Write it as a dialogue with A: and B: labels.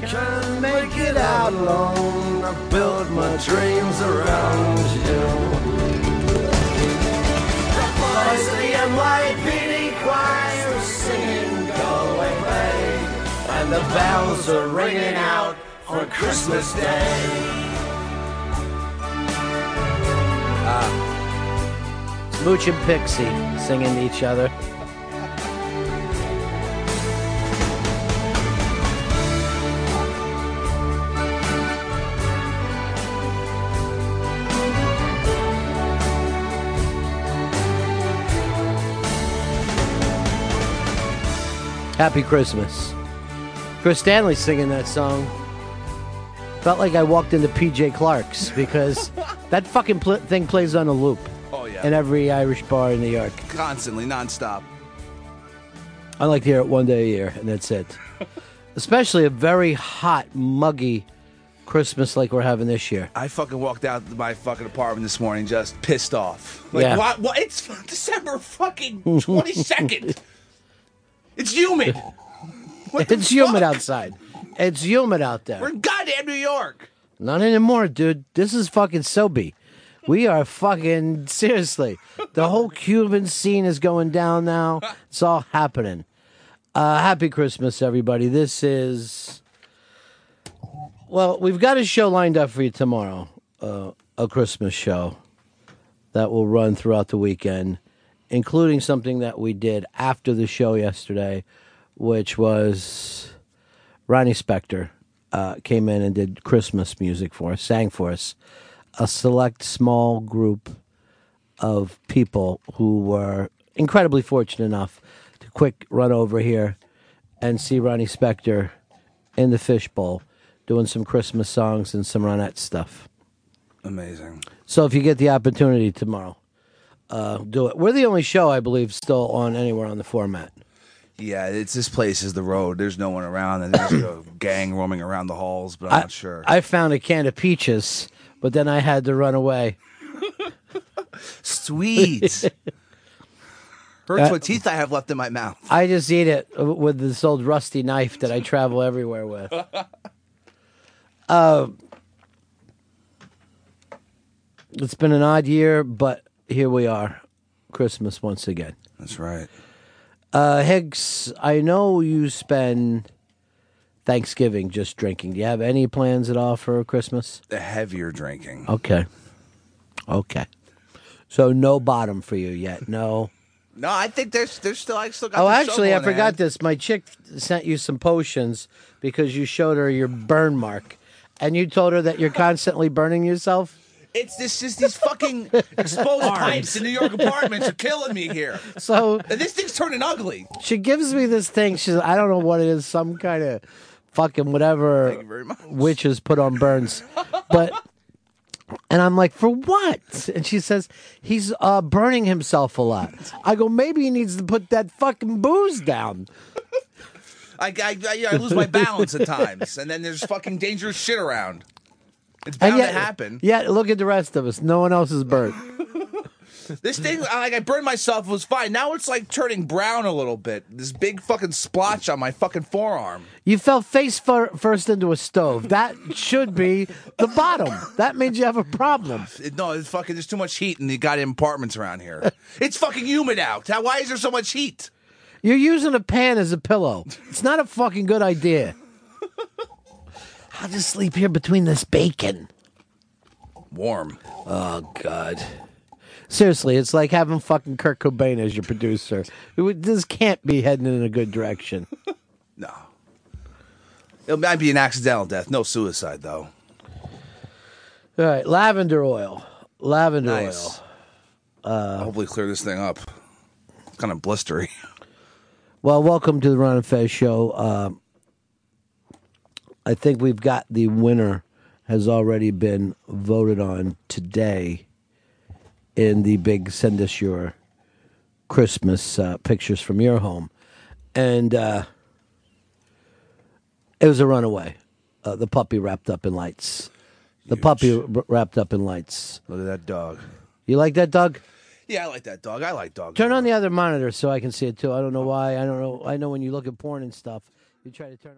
A: Can't make it out alone. I build my dreams around you. The boys of the NYPD choir are singing Go Away And the bells are ringing out for Christmas Day.
B: Ah. smooch and Pixie singing to each other. Happy Christmas. Chris Stanley singing that song. Felt like I walked into PJ Clarke's because that fucking pl- thing plays on a loop
C: Oh yeah,
B: in every Irish bar in New York.
C: constantly, nonstop.
B: I like to hear it one day a year, and that's it. Especially a very hot, muggy Christmas like we're having this year.
C: I fucking walked out of my fucking apartment this morning just pissed off. Like,
B: Yeah.
C: what? What? It's December fucking twenty second. It's humid. What
B: It's humid
C: fuck?
B: outside. It's humid out there.
C: We're in goddamn New York.
B: Not anymore, dude. This is fucking Sobe. We are fucking seriously. The whole Cuban scene is going down now. It's all happening. Uh, happy Christmas, everybody. This is well, we've got a show lined up for you tomorrow. Uh, a Christmas show that will run throughout the weekend, including something that we did after the show yesterday, which was Ronnie Spector uh, came in and did Christmas music for us, sang for us. A select small group of people who were incredibly fortunate enough to quick run over here and see Ronnie Spector in the fishbowl doing some Christmas songs and some Ronette stuff.
C: Amazing.
B: So if you get the opportunity tomorrow, uh, do it. We're the only show, I believe, still on anywhere on the format.
C: Yeah, it's this place is the road. There's no one around, and there's a gang roaming around the halls, but I'm
B: I,
C: not sure.
B: I found a can of peaches, but then I had to run away.
C: Sweet. Hurts
B: Uh,
C: what teeth I have left in my mouth.
B: I just eat it with this old rusty knife that I travel everywhere with. Uh, it's been an odd year, but here we are, Christmas once again.
C: That's right.
B: Uh, Higgs, I know you spend Thanksgiving just drinking. Do you have any plans at all for Christmas?
C: The heavier drinking.
B: Okay. Okay. So no bottom for you yet. No.
C: No, I think there's there's still I still got.
B: Oh, actually, I forgot
C: hand.
B: this. My chick sent you some potions because you showed her your burn mark, and you told her that you're constantly burning yourself.
C: It's this is these fucking exposed pipes in New York apartments are killing me here.
B: So
C: And this thing's turning ugly.
B: she gives me this thing. She says, "I don't know what it is. Some kind of fucking whatever
C: Thank you very much.
B: witches put on burns." But and I'm like, "For what?" And she says, "He's uh, burning himself a lot." I go, "Maybe he needs to put that fucking booze down."
C: I, I, I, I lose my balance at times, and then there's fucking dangerous shit around. It's
B: And
C: bound
B: yet,
C: to happen.
B: Yeah, look at the rest of us. No one else is burnt.
C: This thing, like I burned myself, it was fine. Now it's like turning brown a little bit. This big fucking splotch on my fucking forearm.
B: You fell face fir- first into a stove. That should be the bottom. That means you have a problem.
C: It- no, it's fucking. There's too much heat in the goddamn apartments around here. it's fucking humid out. How, why is there so much heat?
B: You're using a pan as a pillow. It's not a fucking good idea. I'll just sleep here between this bacon.
C: Warm.
B: Oh God. Seriously, it's like having fucking Kurt Cobain as your producer. It This can't be heading in a good direction.
C: No. It might be an accidental death. No suicide though.
B: All right, lavender oil. Lavender oil.
C: Uh, Hopefully clear this thing up. It's kind of blistery.
B: Well, welcome to the Ron and Fez show. Um, I think we've got the winner has already been voted on today in the big send us your Christmas uh, pictures from your home, and uh, it was a runaway. Uh, the puppy wrapped up in lights. The puppy r- wrapped up in lights.
C: Look at that dog.
B: You like that, dog?
C: Yeah, I like that dog. I like dogs.
B: Turn on the other monitor so I can see it too. I don't know why. I don't know. I know when you look at porn and stuff, you try to turn off.